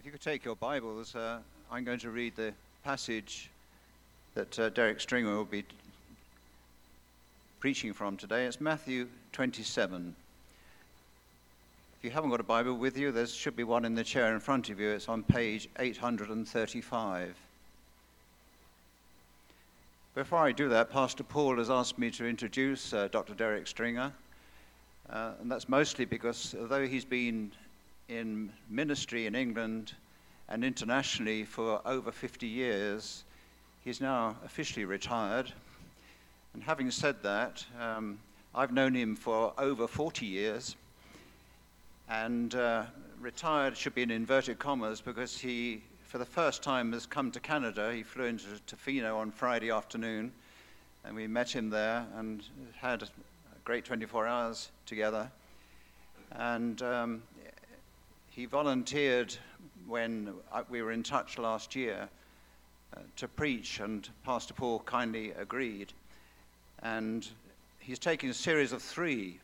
If you could take your Bibles, uh, I'm going to read the passage that uh, Derek Stringer will be preaching from today. It's Matthew 27. If you haven't got a Bible with you, there should be one in the chair in front of you. It's on page 835. Before I do that, Pastor Paul has asked me to introduce uh, Dr. Derek Stringer. Uh, and that's mostly because although he's been in ministry in England and internationally for over 50 years, he's now officially retired. And having said that, um, I've known him for over 40 years. And uh, retired should be in inverted commas because he, for the first time, has come to Canada. He flew into Tofino on Friday afternoon, and we met him there and had a great 24 hours together. And um, he volunteered when we were in touch last year uh, to preach, and Pastor Paul kindly agreed. And he's taking a series of three,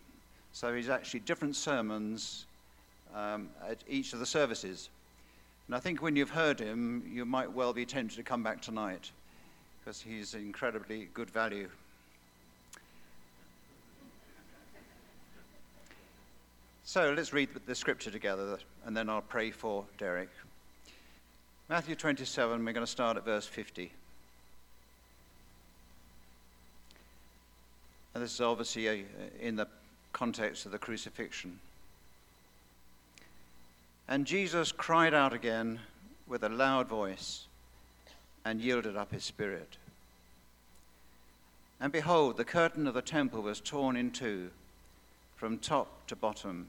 so he's actually different sermons um, at each of the services. And I think when you've heard him, you might well be tempted to come back tonight because he's incredibly good value. So let's read the scripture together and then I'll pray for Derek. Matthew 27, we're going to start at verse 50. And this is obviously a, in the context of the crucifixion. And Jesus cried out again with a loud voice and yielded up his spirit. And behold, the curtain of the temple was torn in two from top to bottom.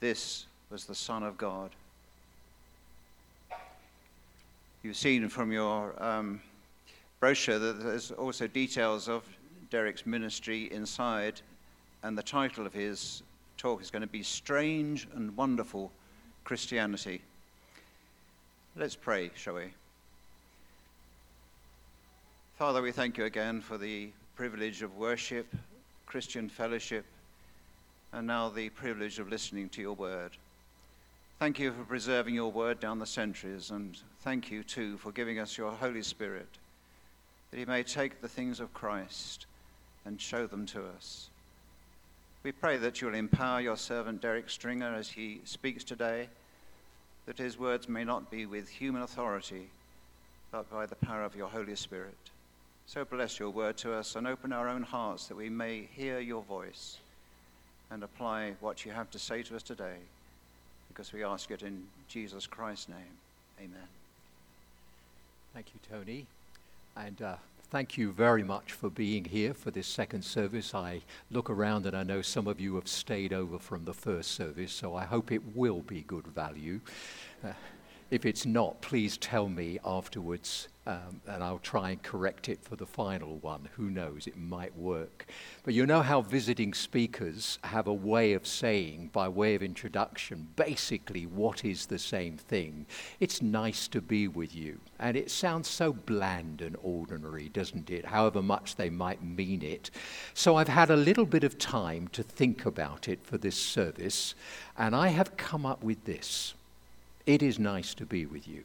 this was the Son of God. You've seen from your um, brochure that there's also details of Derek's ministry inside, and the title of his talk is going to be Strange and Wonderful Christianity. Let's pray, shall we? Father, we thank you again for the privilege of worship, Christian fellowship, and now the privilege of listening to your word. Thank you for preserving your word down the centuries, and thank you too for giving us your Holy Spirit, that he may take the things of Christ and show them to us. We pray that you'll empower your servant Derek Stringer as he speaks today, that his words may not be with human authority, but by the power of your Holy Spirit. So bless your word to us and open our own hearts that we may hear your voice and apply what you have to say to us today, because we ask it in Jesus Christ's name. Amen. Thank you, Tony. And uh, thank you very much for being here for this second service. I look around and I know some of you have stayed over from the first service, so I hope it will be good value. Uh, if it's not, please tell me afterwards, um, and I'll try and correct it for the final one. Who knows? It might work. But you know how visiting speakers have a way of saying, by way of introduction, basically what is the same thing? It's nice to be with you. And it sounds so bland and ordinary, doesn't it? However much they might mean it. So I've had a little bit of time to think about it for this service, and I have come up with this. It is nice to be with you.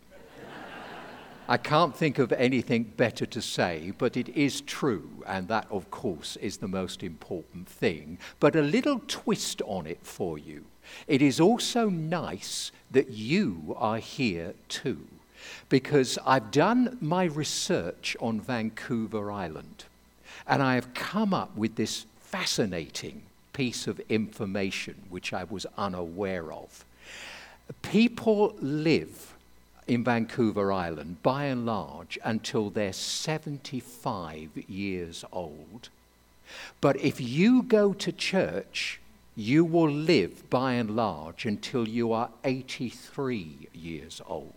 I can't think of anything better to say, but it is true, and that, of course, is the most important thing. But a little twist on it for you. It is also nice that you are here too, because I've done my research on Vancouver Island, and I have come up with this fascinating piece of information which I was unaware of. People live in Vancouver Island by and large until they're 75 years old. But if you go to church you will live by and large until you are 83 years old.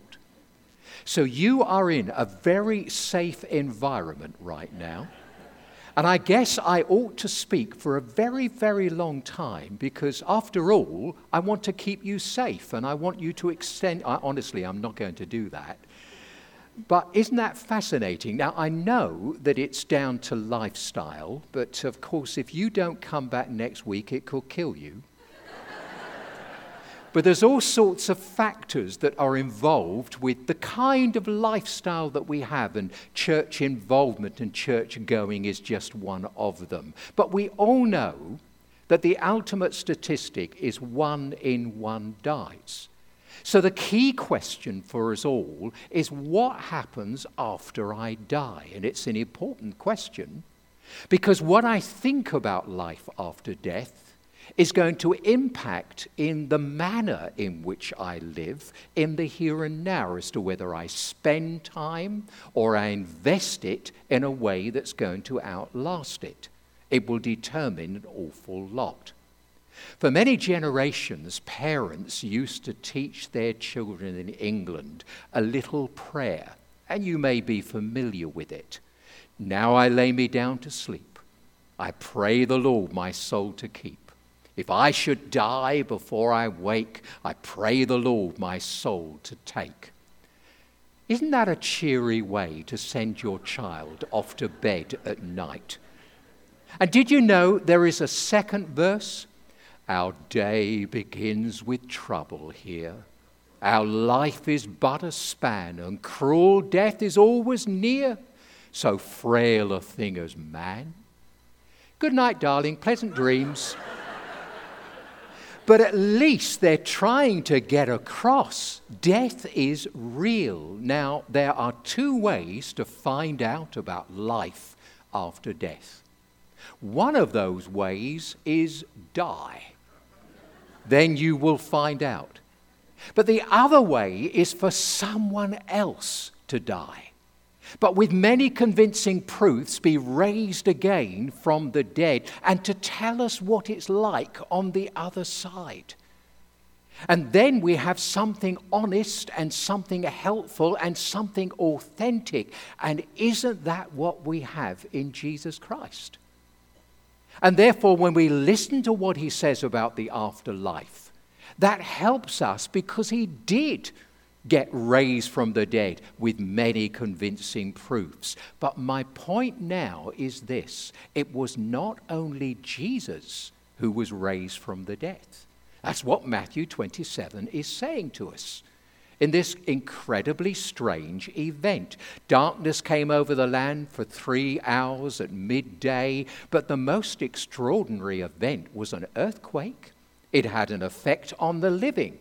So you are in a very safe environment right now. And I guess I ought to speak for a very, very long time because, after all, I want to keep you safe and I want you to extend. I, honestly, I'm not going to do that. But isn't that fascinating? Now, I know that it's down to lifestyle, but of course, if you don't come back next week, it could kill you. But there's all sorts of factors that are involved with the kind of lifestyle that we have, and church involvement and church going is just one of them. But we all know that the ultimate statistic is one in one dies. So, the key question for us all is what happens after I die? And it's an important question because what I think about life after death is going to impact in the manner in which I live in the here and now as to whether I spend time or I invest it in a way that's going to outlast it. It will determine an awful lot. For many generations, parents used to teach their children in England a little prayer, and you may be familiar with it. Now I lay me down to sleep. I pray the Lord my soul to keep. If I should die before I wake, I pray the Lord my soul to take. Isn't that a cheery way to send your child off to bed at night? And did you know there is a second verse? Our day begins with trouble here. Our life is but a span, and cruel death is always near. So frail a thing as man. Good night, darling. Pleasant dreams. But at least they're trying to get across death is real. Now, there are two ways to find out about life after death. One of those ways is die then you will find out. But the other way is for someone else to die, but with many convincing proofs be raised again from the dead and to tell us what it's like on the other side. And then we have something honest and something helpful and something authentic. And isn't that what we have in Jesus Christ? And therefore, when we listen to what he says about the afterlife, that helps us because he did get raised from the dead with many convincing proofs. But my point now is this it was not only Jesus who was raised from the dead. That's what Matthew 27 is saying to us in this incredibly strange event. Darkness came over the land for three hours at midday, but the most extraordinary event was an earthquake. It had an effect on the living.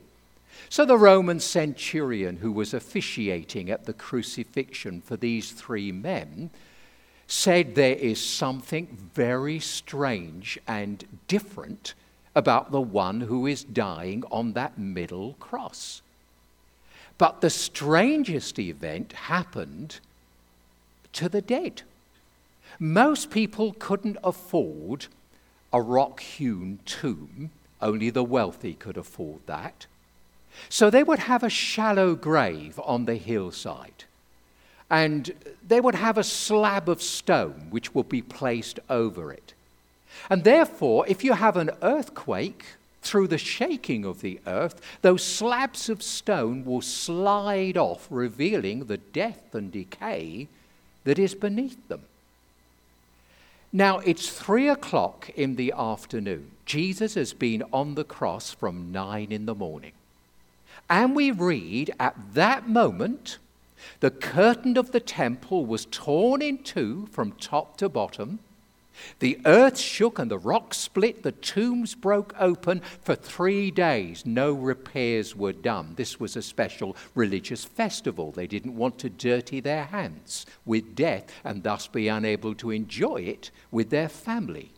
So the Roman centurion who was officiating at the crucifixion for these three men said there is something very strange and different about the one who is dying on that middle cross. But the strangest event happened to the dead. Most people couldn't afford a rock hewn tomb, only the wealthy could afford that. So they would have a shallow grave on the hillside. And they would have a slab of stone which would be placed over it. And therefore, if you have an earthquake through the shaking of the earth, those slabs of stone will slide off, revealing the death and decay that is beneath them. Now, it's three o'clock in the afternoon. Jesus has been on the cross from nine in the morning. And we read at that moment, the curtain of the temple was torn in two from top to bottom the earth shook and the rocks split, the tombs broke open. For three days, no repairs were done. This was a special religious festival. They didn't want to dirty their hands with death and thus be unable to enjoy it with their family.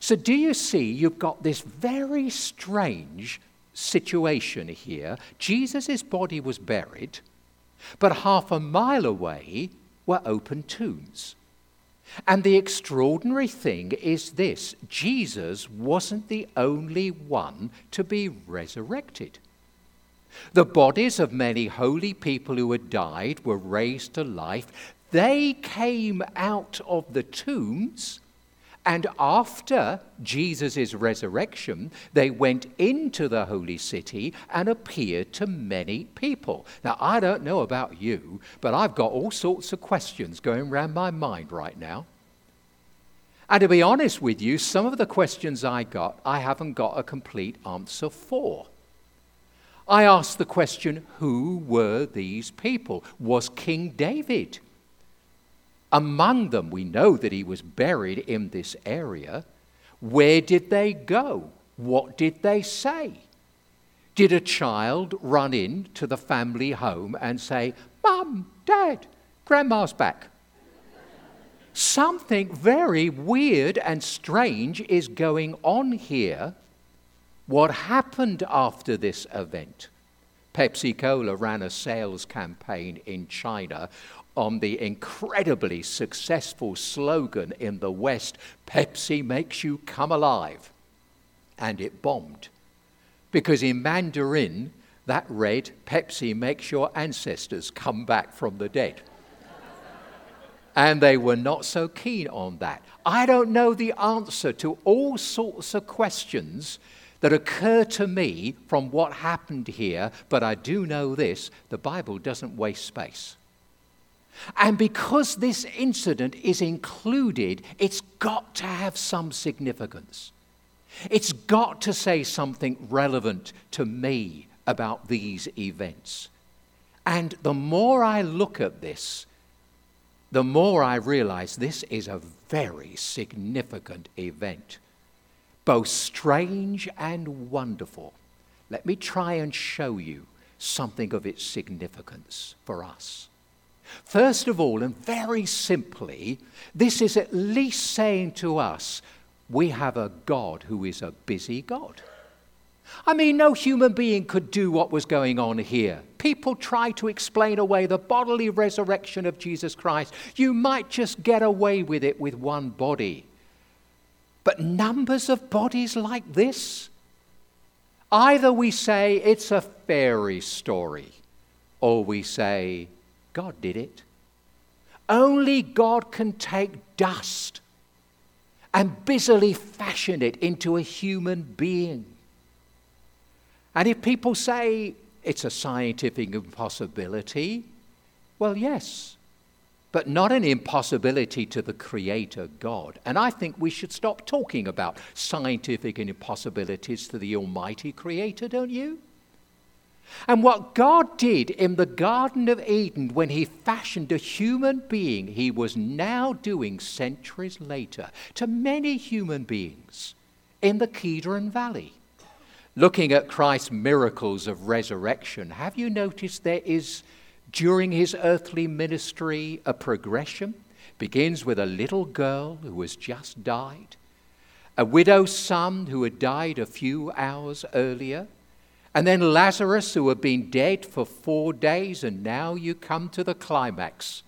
So, do you see, you've got this very strange situation here. Jesus' body was buried, but half a mile away were open tombs. And the extraordinary thing is this Jesus wasn't the only one to be resurrected. The bodies of many holy people who had died were raised to life. They came out of the tombs and after Jesus' resurrection, they went into the holy city and appeared to many people. Now, I don't know about you, but I've got all sorts of questions going around my mind right now. And to be honest with you, some of the questions I got, I haven't got a complete answer for. I asked the question who were these people? Was King David? Among them, we know that he was buried in this area. Where did they go? What did they say? Did a child run in to the family home and say, Mum, Dad, Grandma's back? Something very weird and strange is going on here. What happened after this event? Pepsi Cola ran a sales campaign in China on the incredibly successful slogan in the West Pepsi makes you come alive. And it bombed. Because in Mandarin, that read Pepsi makes your ancestors come back from the dead. and they were not so keen on that. I don't know the answer to all sorts of questions that occur to me from what happened here, but I do know this the Bible doesn't waste space. And because this incident is included, it's got to have some significance. It's got to say something relevant to me about these events. And the more I look at this, the more I realize this is a very significant event, both strange and wonderful. Let me try and show you something of its significance for us. First of all, and very simply, this is at least saying to us we have a God who is a busy God. I mean, no human being could do what was going on here. People try to explain away the bodily resurrection of Jesus Christ. You might just get away with it with one body. But numbers of bodies like this? Either we say it's a fairy story, or we say God did it. Only God can take dust and busily fashion it into a human being. And if people say it's a scientific impossibility, well, yes, but not an impossibility to the Creator God. And I think we should stop talking about scientific impossibilities to the Almighty Creator, don't you? And what God did in the Garden of Eden when He fashioned a human being, He was now doing centuries later to many human beings in the Kedron Valley. Looking at Christ's miracles of resurrection, have you noticed there is, during His earthly ministry, a progression? Begins with a little girl who has just died, a widow's son who had died a few hours earlier and then Lazarus, who had been dead for four days, and now you come to the climax.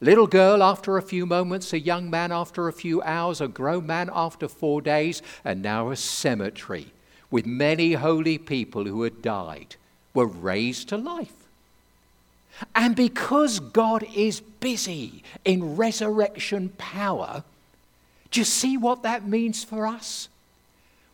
Little girl after a few moments, a young man after a few hours, a grown man after four days, and now a cemetery with many holy people who had died were raised to life. And because God is busy in resurrection power, do you see what that means for us?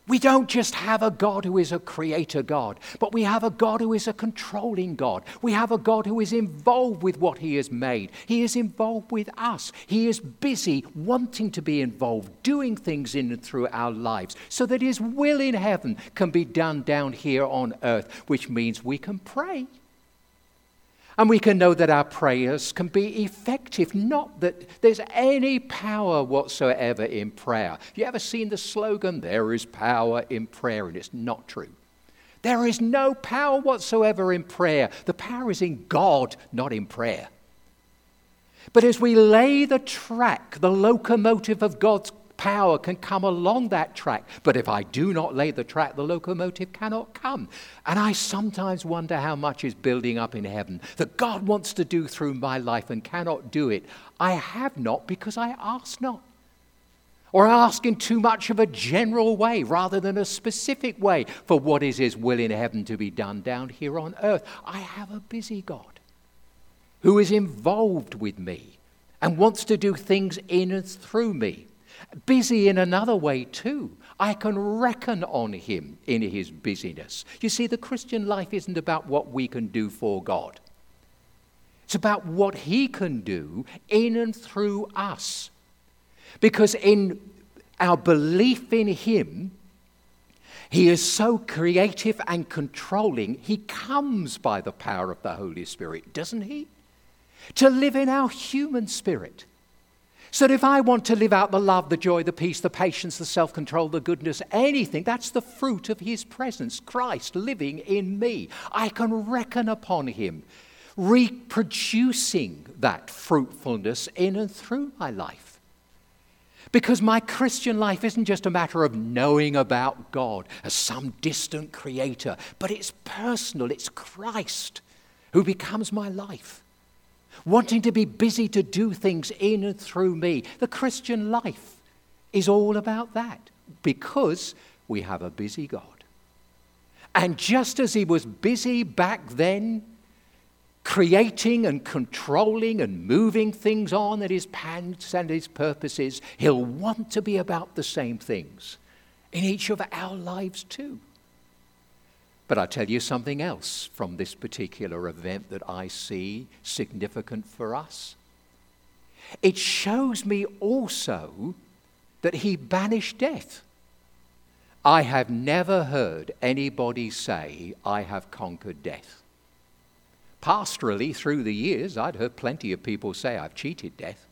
We don't just have a God who is a creator God, but we have a God who is a controlling God. We have a God who is involved with what He has made. He is involved with us. He is busy wanting to be involved, doing things in and through our lives, so that His will in heaven can be done down here on earth, which means we can pray. And we can know that our prayers can be effective, not that there's any power whatsoever in prayer. You ever seen the slogan, There is power in prayer? And it's not true. There is no power whatsoever in prayer. The power is in God, not in prayer. But as we lay the track, the locomotive of God's power can come along that track. But if I do not lay the track, the locomotive cannot come. And I sometimes wonder how much is building up in heaven that God wants to do through my life and cannot do it. I have not because I ask not. Or I ask in too much of a general way rather than a specific way for what is His will in heaven to be done down here on earth. I have a busy God who is involved with me and wants to do things in and through me. Busy in another way, too. I can reckon on him in his busyness. You see, the Christian life isn't about what we can do for God, it's about what he can do in and through us. Because in our belief in him, he is so creative and controlling, he comes by the power of the Holy Spirit, doesn't he? to live in our human spirit. So that if I want to live out the love, the joy, the peace, the patience, the self control, the goodness, anything, that's the fruit of His presence, Christ living in me. I can reckon upon Him, reproducing that fruitfulness in and through my life. Because my Christian life isn't just a matter of knowing about God as some distant creator, but it's personal, it's Christ who becomes my life wanting to be busy to do things in and through me. The Christian life is all about that because we have a busy God. And just as he was busy back then, creating and controlling and moving things on at his plans and his purposes, he'll want to be about the same things in each of our lives too. But I tell you something else from this particular event that I see significant for us. It shows me also that he banished death. I have never heard anybody say, I have conquered death. Pastorally, through the years, I'd heard plenty of people say, I've cheated death.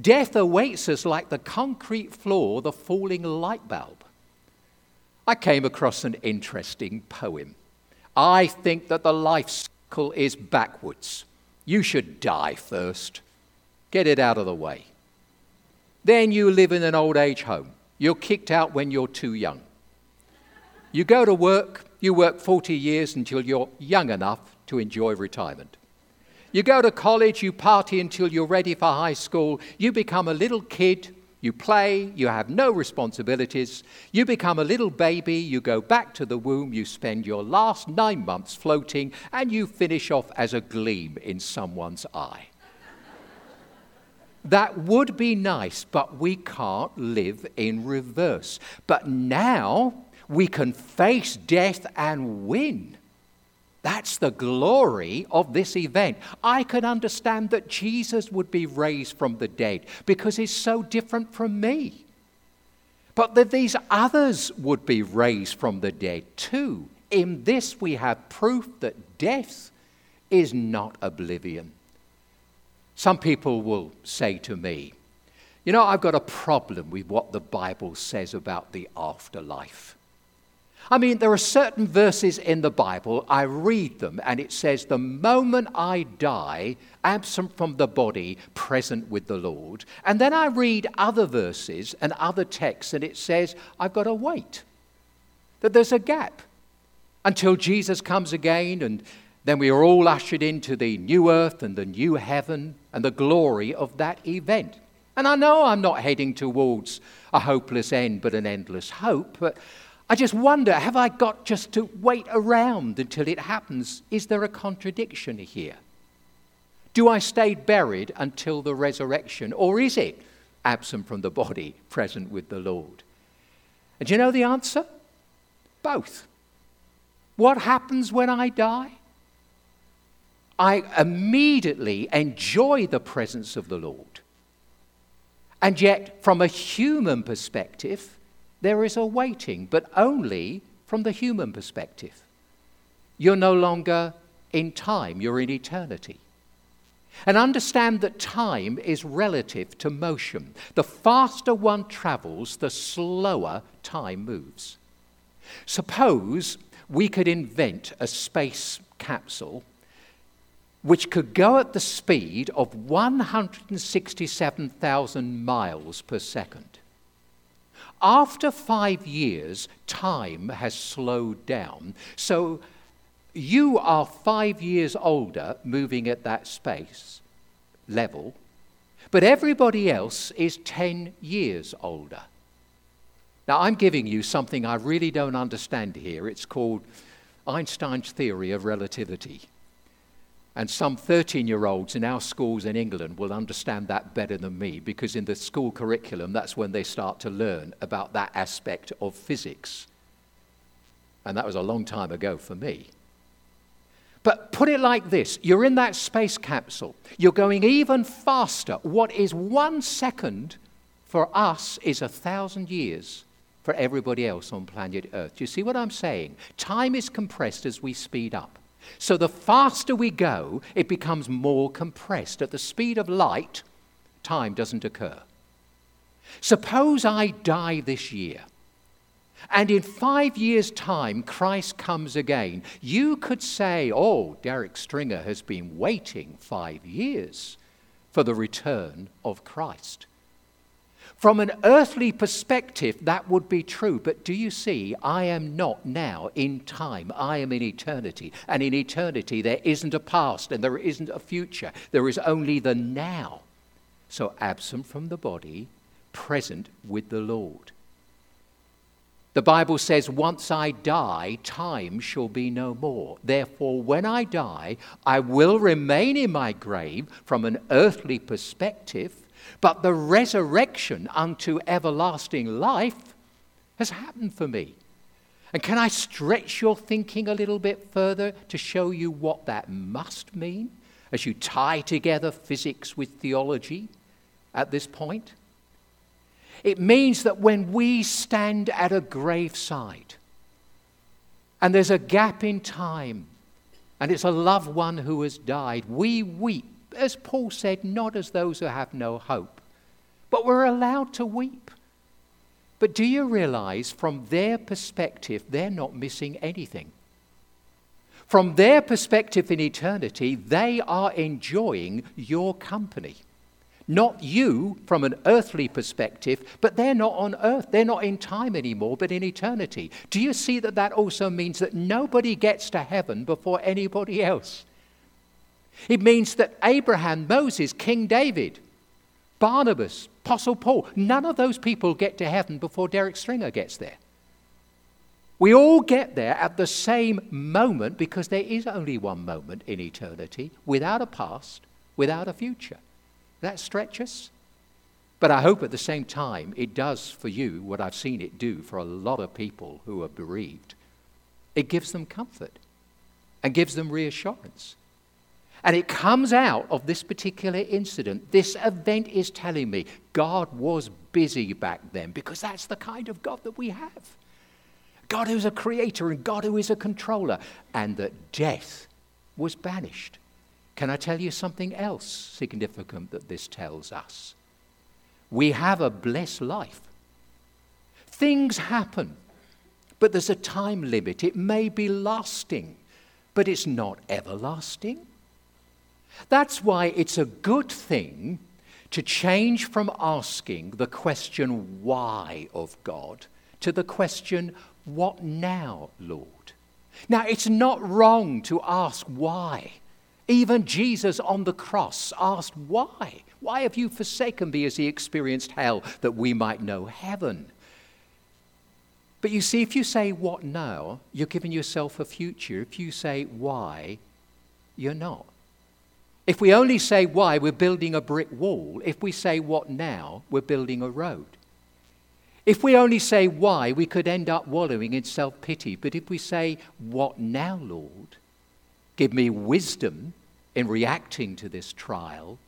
Death awaits us like the concrete floor, the falling light bulb. I came across an interesting poem. I think that the life cycle is backwards. You should die first. Get it out of the way. Then you live in an old age home. You're kicked out when you're too young. You go to work, you work 40 years until you're young enough to enjoy retirement. You go to college, you party until you're ready for high school, you become a little kid you play, you have no responsibilities, you become a little baby, you go back to the womb, you spend your last nine months floating, and you finish off as a gleam in someone's eye. That would be nice, but we can't live in reverse. But now we can face death and win. That's the glory of this event. I can understand that Jesus would be raised from the dead because he's so different from me. But that these others would be raised from the dead too. In this, we have proof that death is not oblivion. Some people will say to me, You know, I've got a problem with what the Bible says about the afterlife. I mean, there are certain verses in the Bible, I read them, and it says, The moment I die, absent from the body, present with the Lord. And then I read other verses and other texts, and it says, I've got to wait. That there's a gap until Jesus comes again, and then we are all ushered into the new earth and the new heaven and the glory of that event. And I know I'm not heading towards a hopeless end, but an endless hope. But I just wonder have I got just to wait around until it happens? Is there a contradiction here? Do I stay buried until the resurrection? Or is it absent from the body, present with the Lord? And do you know the answer? Both. What happens when I die? I immediately enjoy the presence of the Lord. And yet, from a human perspective, there is a waiting, but only from the human perspective. You're no longer in time, you're in eternity. And understand that time is relative to motion. The faster one travels, the slower time moves. Suppose we could invent a space capsule which could go at the speed of 167,000 miles per second. After five years, time has slowed down. So you are five years older moving at that space level, but everybody else is 10 years older. Now, I'm giving you something I really don't understand here. It's called Einstein's theory of relativity. And some 13 year olds in our schools in England will understand that better than me because in the school curriculum, that's when they start to learn about that aspect of physics. And that was a long time ago for me. But put it like this you're in that space capsule, you're going even faster. What is one second for us is a thousand years for everybody else on planet Earth. Do you see what I'm saying? Time is compressed as we speed up. So the faster we go, it becomes more compressed. At the speed of light, time doesn't occur. Suppose I die this year, and in five years' time, Christ comes again. You could say, Oh, Derek Stringer has been waiting five years for the return of Christ. From an earthly perspective, that would be true. But do you see, I am not now in time. I am in eternity. And in eternity, there isn't a past and there isn't a future. There is only the now. So, absent from the body, present with the Lord. The Bible says, Once I die, time shall be no more. Therefore, when I die, I will remain in my grave from an earthly perspective but the resurrection unto everlasting life has happened for me. And can I stretch your thinking a little bit further to show you what that must mean as you tie together physics with theology at this point? It means that when we stand at a graveside and there's a gap in time and it's a loved one who has died, we weep as Paul said, not as those who have no hope, but we're allowed to weep. But do you realize from their perspective, they're not missing anything? From their perspective in eternity, they are enjoying your company. Not you from an earthly perspective, but they're not on earth. They're not in time anymore, but in eternity. Do you see that that also means that nobody gets to heaven before anybody else? It means that Abraham, Moses, King David, Barnabas, Apostle Paul, none of those people get to heaven before Derek Stringer gets there. We all get there at the same moment because there is only one moment in eternity without a past, without a future. That stretches. But I hope at the same time it does for you what I've seen it do for a lot of people who are bereaved. It gives them comfort and gives them reassurance. And it comes out of this particular incident. This event is telling me God was busy back then because that's the kind of God that we have. God who's a creator and God who is a controller, and that death was banished. Can I tell you something else significant that this tells us? We have a blessed life. Things happen, but there's a time limit. It may be lasting, but it's not everlasting. That's why it's a good thing to change from asking the question why of God to the question what now, Lord? Now, it's not wrong to ask why. Even Jesus on the cross asked, Why? Why have you forsaken me as he experienced hell that we might know heaven? But you see, if you say, What now? you're giving yourself a future. If you say, Why? you're not. If we only say why, we're building a brick wall. If we say what now, we're building a road. If we only say why, we could end up wallowing in self pity. But if we say, What now, Lord? Give me wisdom in reacting to this trial,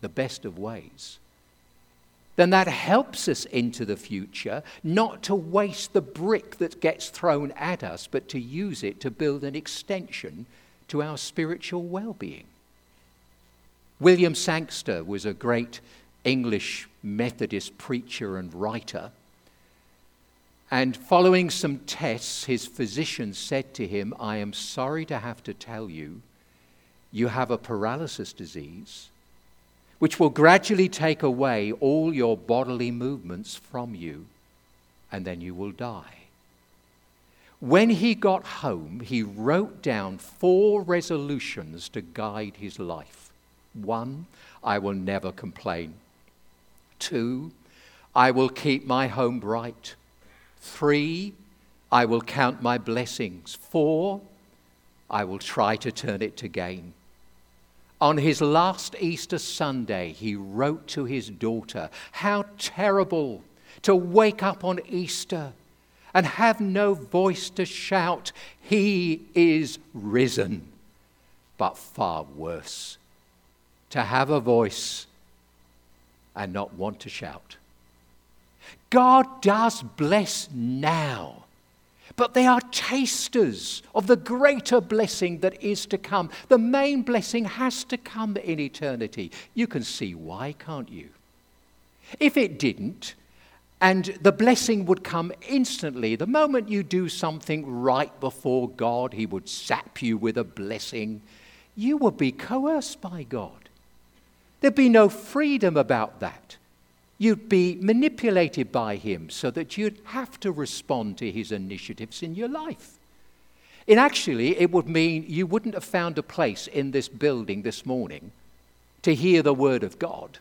the best of ways. Then that helps us into the future, not to waste the brick that gets thrown at us, but to use it to build an extension to our spiritual well being. William Sangster was a great English Methodist preacher and writer. And following some tests, his physician said to him, I am sorry to have to tell you, you have a paralysis disease, which will gradually take away all your bodily movements from you. and then you will die. When he got home, he wrote down four resolutions to guide his life. One, I will never complain. Two, I will keep my home bright. Three, I will count my blessings. Four, I will try to turn it to gain. On his last Easter Sunday, he wrote to his daughter, How terrible to wake up on Easter and have no voice to shout, He is risen. But far worse, to have a voice and not want to shout. God does bless now but they are tasters of the greater blessing that is to come. The main blessing has to come in eternity. You can see why, can't you? If it didn't, and the blessing would come instantly. The moment you do something right before God, He would zap you with a blessing. You would be coerced by God. There'd be no freedom about that. You'd be manipulated by him so that you'd have to respond to his initiatives in your life. And actually, it would mean you wouldn't have found a place in this building this morning to hear the word of God.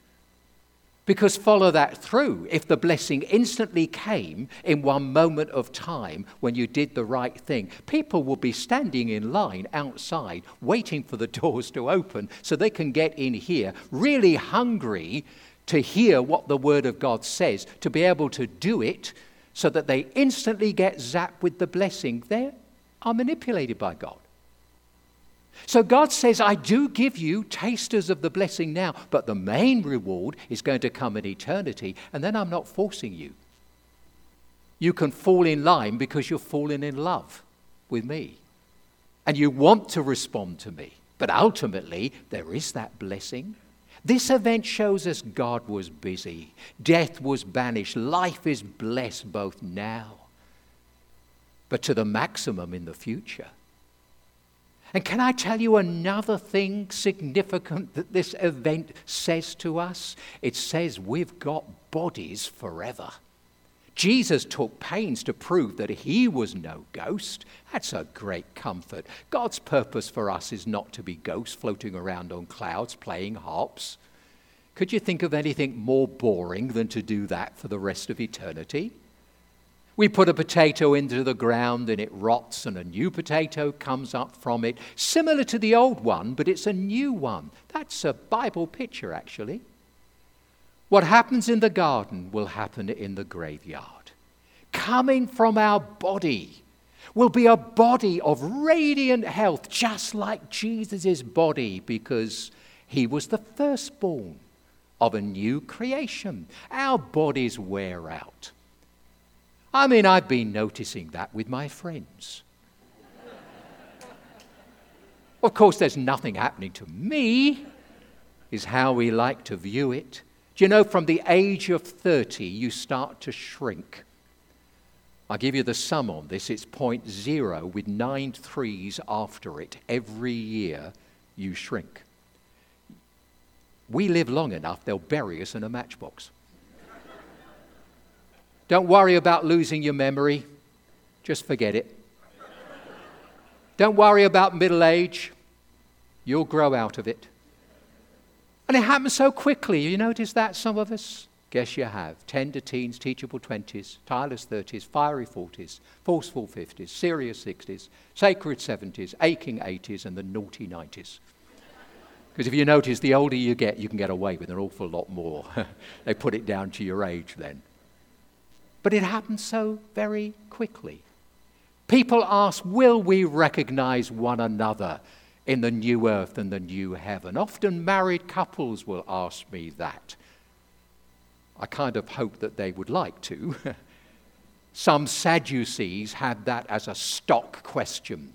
Because follow that through. If the blessing instantly came in one moment of time when you did the right thing, people will be standing in line outside waiting for the doors to open so they can get in here, really hungry to hear what the Word of God says, to be able to do it so that they instantly get zapped with the blessing, they are manipulated by God. So God says, I do give you tasters of the blessing now, but the main reward is going to come in eternity, and then I'm not forcing you. You can fall in line because you're falling in love with me. And you want to respond to me. But ultimately, there is that blessing this event shows us God was busy, death was banished, life is blessed both now, but to the maximum in the future. And can I tell you another thing significant that this event says to us? It says we've got bodies forever. Jesus took pains to prove that he was no ghost. That's a great comfort. God's purpose for us is not to be ghosts floating around on clouds playing harps. Could you think of anything more boring than to do that for the rest of eternity? We put a potato into the ground and it rots, and a new potato comes up from it, similar to the old one, but it's a new one. That's a Bible picture, actually. What happens in the garden will happen in the graveyard. Coming from our body will be a body of radiant health, just like Jesus' body, because he was the firstborn of a new creation. Our bodies wear out. I mean, I've been noticing that with my friends. of course, there's nothing happening to me, is how we like to view it. Do you know, from the age of 30, you start to shrink. I'll give you the sum on this. It's point zero with nine threes after it. Every year you shrink. We live long enough, they'll bury us in a matchbox. Don't worry about losing your memory, just forget it. Don't worry about middle age, you'll grow out of it. And it happens so quickly. You notice that, some of us? Guess you have. Tender teens, teachable 20s, tireless 30s, fiery 40s, forceful 50s, serious 60s, sacred 70s, aching 80s, and the naughty 90s. Because if you notice, the older you get, you can get away with an awful lot more. they put it down to your age then. But it happens so very quickly. People ask, Will we recognize one another in the new earth and the new heaven. Often married couples will ask me that. I kind of hope that they would like to. Some Sadducees had that as a stock question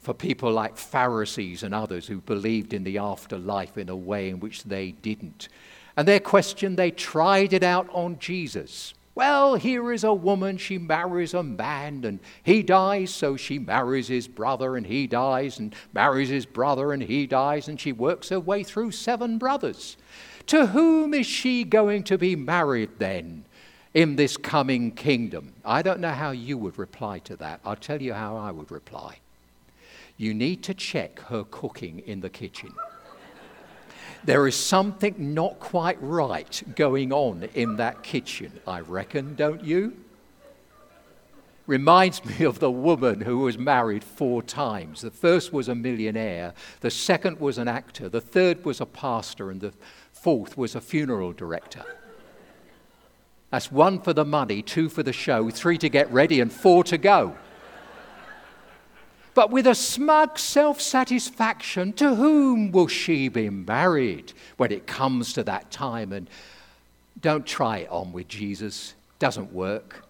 for people like Pharisees and others who believed in the afterlife in a way in which they didn't. And their question, they tried it out on Jesus. Well, here is a woman, she marries a man, and he dies, so she marries his brother, and he dies, and marries his brother, and he dies, and she works her way through seven brothers. To whom is she going to be married then? in this coming kingdom. I don't know how you would reply to that. I'll tell you how I would reply. You need to check her cooking in the kitchen. There is something not quite right going on in that kitchen, I reckon, don't you? Reminds me of the woman who was married four times. The first was a millionaire, the second was an actor, the third was a pastor, and the fourth was a funeral director. That's one for the money, two for the show, three to get ready, and four to go but with a smug self satisfaction, to whom will she be married when it comes to that time? And don't try it on with Jesus, doesn't work.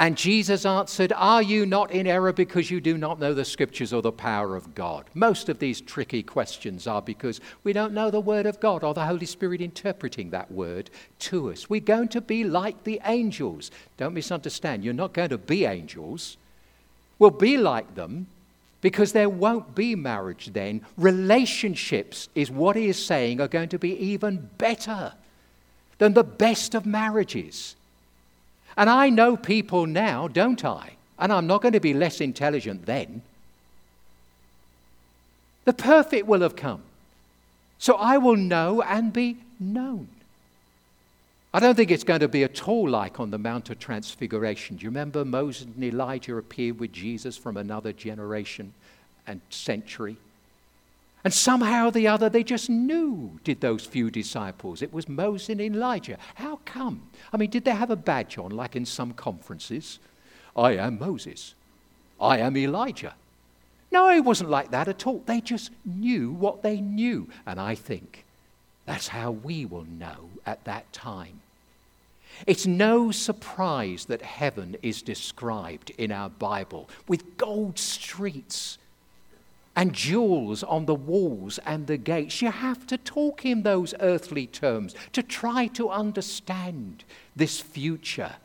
And Jesus answered, Are you not in error because you do not know the scriptures or the power of God? Most of these tricky questions are because we don't know the word of God or the Holy Spirit interpreting that word to us. We're going to be like the angels. Don't misunderstand, you're not going to be angels. We'll be like them, because there won't be marriage then. Relationships, is what he is saying, are going to be even better than the best of marriages. And I know people now, don't I? And I'm not going to be less intelligent then. The perfect will have come. So I will know and be known. I don't think it's going to be at all like on the Mount of Transfiguration. Do you remember Moses and Elijah appeared with Jesus from another generation and century? And somehow or the other, they just knew, did those few disciples. It was Moses and Elijah. How come? I mean, did they have a badge on, like in some conferences? I am Moses. I am Elijah. No, it wasn't like that at all. They just knew what they knew. And I think that's how we will know at that time. It's no surprise that heaven is described in our Bible with gold streets and jewels on the walls and the gates. You have to talk in those earthly terms to try to understand this future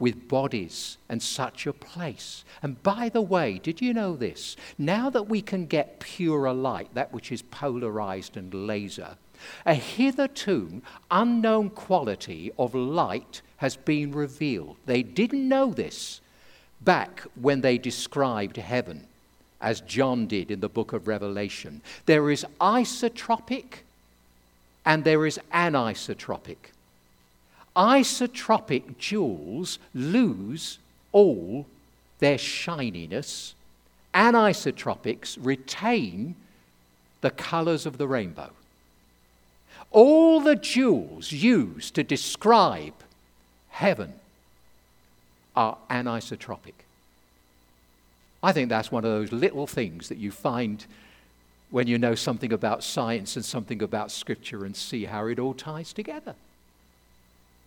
with bodies and such a place. And by the way, did you know this? Now that we can get purer light, that which is polarized and laser, a hitherto unknown quality of light has been revealed. They didn't know this back when they described heaven, as John did in the book of Revelation. There is isotropic and there is anisotropic. Isotropic jewels lose all their shininess, anisotropics retain the colors of the rainbow all the jewels used to describe heaven are anisotropic. I think that's one of those little things that you find when you know something about science and something about scripture and see how it all ties together.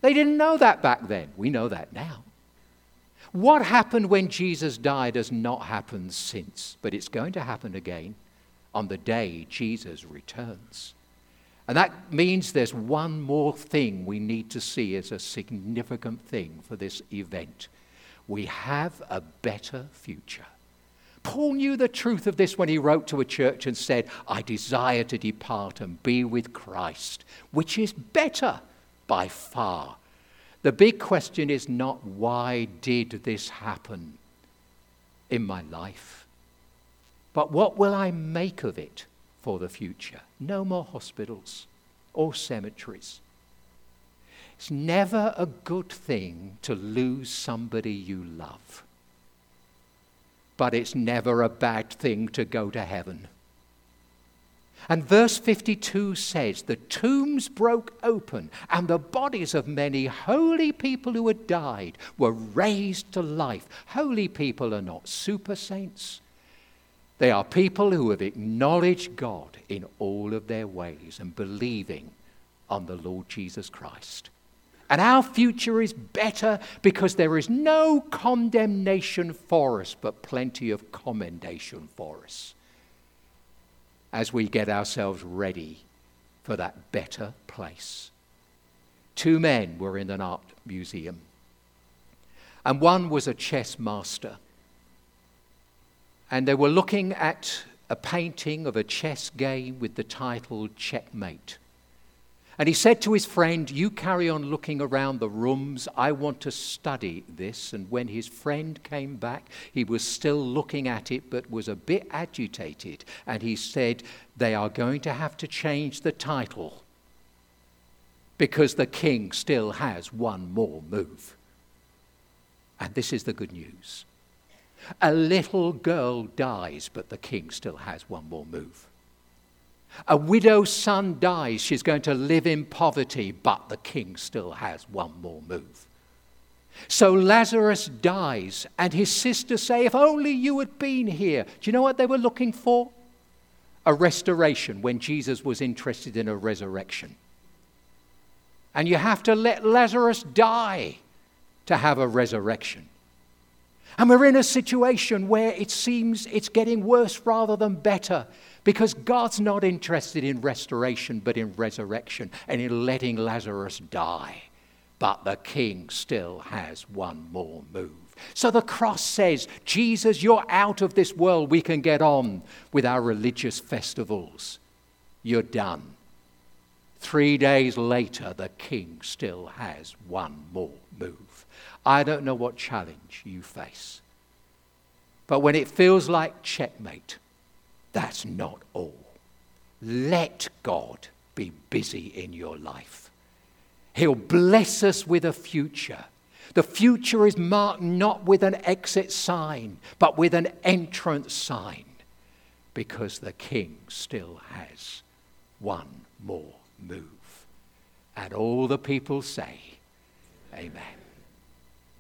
They didn't know that back then. We know that now. What happened when Jesus died has not happened since, but it's going to happen again on the day Jesus returns. And that means there's one more thing we need to see as a significant thing for this event. We have a better future. Paul knew the truth of this when he wrote to a church and said, I desire to depart and be with Christ, which is better by far. The big question is not why did this happen in my life, but what will I make of it? For the future. No more hospitals or cemeteries. It's never a good thing to lose somebody you love. But it's never a bad thing to go to heaven. And verse 52 says, The tombs broke open, and the bodies of many holy people who had died were raised to life. Holy people are not super saints, they are people who have acknowledged God in all of their ways and believing on the Lord Jesus Christ. And our future is better because there is no condemnation for us, but plenty of commendation for us as we get ourselves ready for that better place. Two men were in an art museum, and one was a chess master and they were looking at a painting of a chess game with the title Checkmate. And he said to his friend, You carry on looking around the rooms. I want to study this. And when his friend came back, he was still looking at it, but was a bit agitated. And he said, They are going to have to change the title because the king still has one more move. And this is the good news a little girl dies, but the king still has one more move. A widow's son dies, she's going to live in poverty, but the king still has one more move. So Lazarus dies, and his sisters say, If only you had been here. Do you know what they were looking for? A restoration when Jesus was interested in a resurrection. And you have to let Lazarus die to have a resurrection. And we're in a situation where it seems it's getting worse rather than better because God's not interested in restoration but in resurrection and in letting Lazarus die. But the king still has one more move. So the cross says, Jesus, you're out of this world. We can get on with our religious festivals. You're done. Three days later, the king still has one more move. I don't know what challenge you face. But when it feels like checkmate, that's not all. Let God be busy in your life. He'll bless us with a future. The future is marked not with an exit sign, but with an entrance sign, because the king still has one more move. And all the people say, Amen.